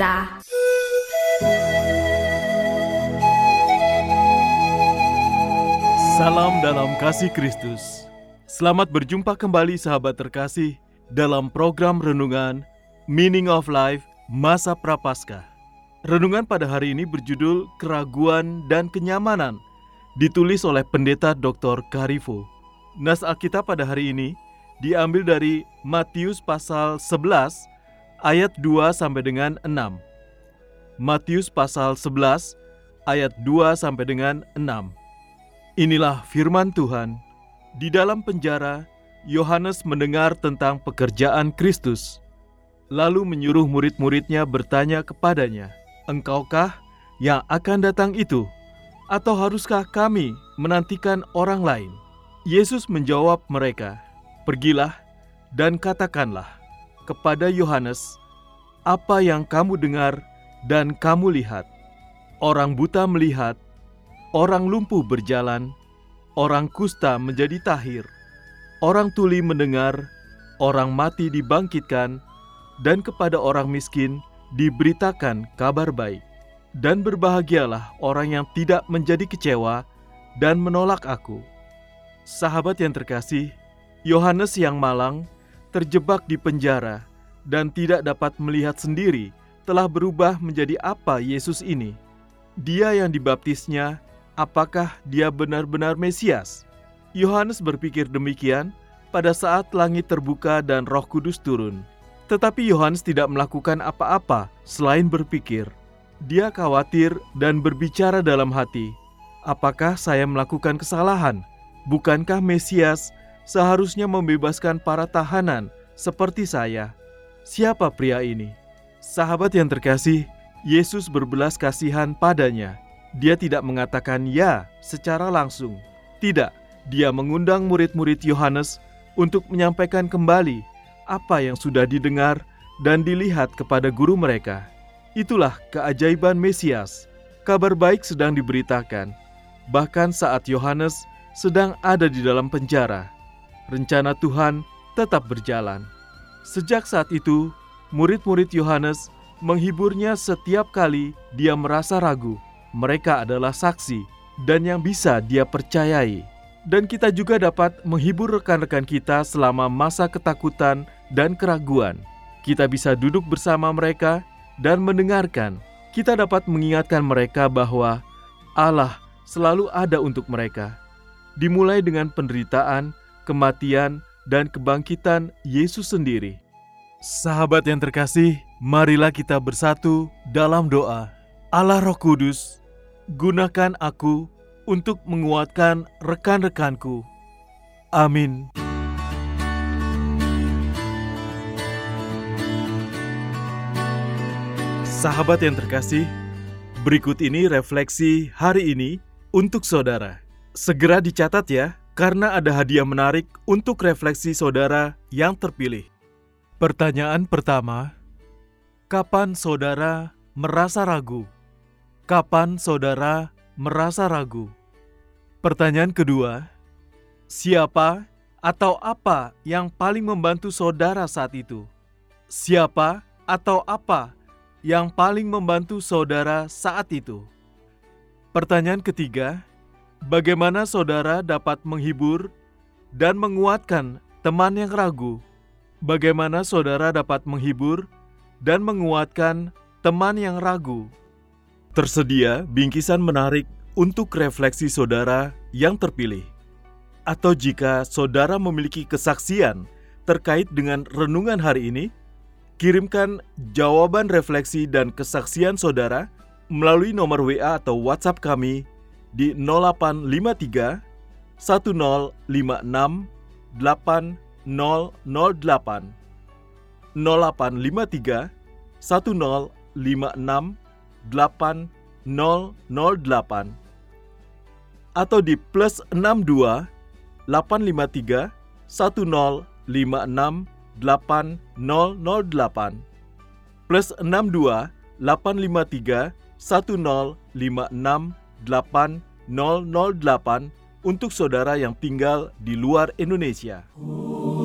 Kita Salam dalam kasih Kristus. Selamat berjumpa kembali sahabat terkasih dalam program renungan Meaning of Life Masa Prapaskah. Renungan pada hari ini berjudul Keraguan dan Kenyamanan, ditulis oleh Pendeta Dr. Karifo. Nas Alkitab pada hari ini diambil dari Matius pasal 11 ayat 2 sampai dengan 6. Matius pasal 11 ayat 2 sampai dengan 6. Inilah firman Tuhan. Di dalam penjara, Yohanes mendengar tentang pekerjaan Kristus, lalu menyuruh murid-muridnya bertanya kepadanya, "Engkaukah yang akan datang itu, atau haruskah kami menantikan orang lain?" Yesus menjawab mereka, "Pergilah dan katakanlah kepada Yohanes apa yang kamu dengar dan kamu lihat. Orang buta melihat, orang lumpuh berjalan, orang kusta menjadi tahir, orang tuli mendengar, orang mati dibangkitkan, dan kepada orang miskin diberitakan kabar baik. Dan berbahagialah orang yang tidak menjadi kecewa dan menolak aku. Sahabat yang terkasih, Yohanes yang malang terjebak di penjara dan tidak dapat melihat sendiri telah berubah menjadi apa Yesus ini. Dia yang dibaptisnya apakah dia benar-benar Mesias? Yohanes berpikir demikian pada saat langit terbuka dan Roh Kudus turun. Tetapi Yohanes tidak melakukan apa-apa selain berpikir. Dia khawatir dan berbicara dalam hati, "Apakah saya melakukan kesalahan? Bukankah Mesias seharusnya membebaskan para tahanan seperti saya? Siapa pria ini?" Sahabat yang terkasih, Yesus berbelas kasihan padanya. Dia tidak mengatakan "ya" secara langsung. Tidak, dia mengundang murid-murid Yohanes untuk menyampaikan kembali apa yang sudah didengar dan dilihat kepada guru mereka. Itulah keajaiban Mesias. Kabar baik sedang diberitakan, bahkan saat Yohanes sedang ada di dalam penjara. Rencana Tuhan tetap berjalan. Sejak saat itu, murid-murid Yohanes menghiburnya setiap kali dia merasa ragu mereka adalah saksi dan yang bisa dia percayai. Dan kita juga dapat menghibur rekan-rekan kita selama masa ketakutan dan keraguan. Kita bisa duduk bersama mereka dan mendengarkan. Kita dapat mengingatkan mereka bahwa Allah selalu ada untuk mereka. Dimulai dengan penderitaan, kematian, dan kebangkitan Yesus sendiri. Sahabat yang terkasih, marilah kita bersatu dalam doa. Allah Roh Kudus, gunakan aku untuk menguatkan rekan-rekanku. Amin. Sahabat yang terkasih, berikut ini refleksi hari ini untuk saudara. Segera dicatat ya, karena ada hadiah menarik untuk refleksi saudara yang terpilih. Pertanyaan pertama, kapan saudara merasa ragu? Kapan saudara merasa ragu? Pertanyaan kedua, siapa atau apa yang paling membantu saudara saat itu? Siapa atau apa yang paling membantu saudara saat itu? Pertanyaan ketiga, bagaimana saudara dapat menghibur dan menguatkan teman yang ragu? Bagaimana saudara dapat menghibur dan menguatkan teman yang ragu? Tersedia bingkisan menarik untuk refleksi saudara yang terpilih, atau jika saudara memiliki kesaksian terkait dengan renungan hari ini, kirimkan jawaban refleksi dan kesaksian saudara melalui nomor WA atau WhatsApp kami di 0853 1056 8008 0853 1056 8008 atau di plus 62 853 1056 8008 plus 62 853 1056 8008 untuk saudara yang tinggal di luar Indonesia. Oh.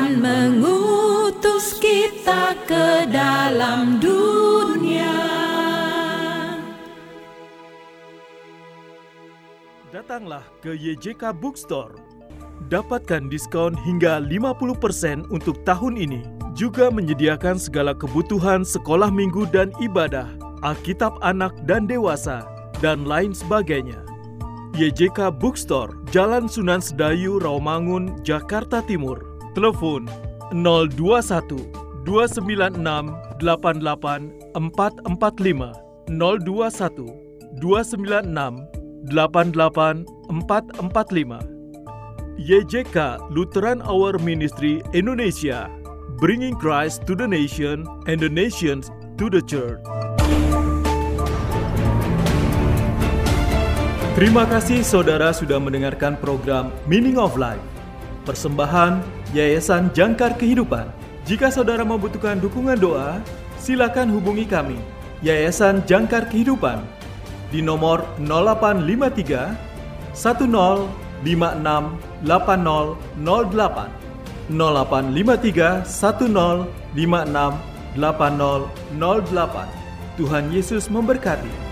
Tuhan mengutus kita ke dalam dunia. Datanglah ke YJK Bookstore. Dapatkan diskon hingga 50% untuk tahun ini. Juga menyediakan segala kebutuhan sekolah minggu dan ibadah, Alkitab anak dan dewasa, dan lain sebagainya. YJK Bookstore, Jalan Sunan Sedayu, Rawamangun, Jakarta Timur. Telepon 021 296 88 445 021 296 88 445 YJK Lutheran Hour Ministry Indonesia. Bringing Christ to the nation and the nations to the church. Terima kasih saudara sudah mendengarkan program Meaning of Life. Persembahan Yayasan Jangkar Kehidupan. Jika saudara membutuhkan dukungan doa, silakan hubungi kami, Yayasan Jangkar Kehidupan, di nomor 0853 1056 8008 0853 1056 8008 Tuhan Yesus memberkati.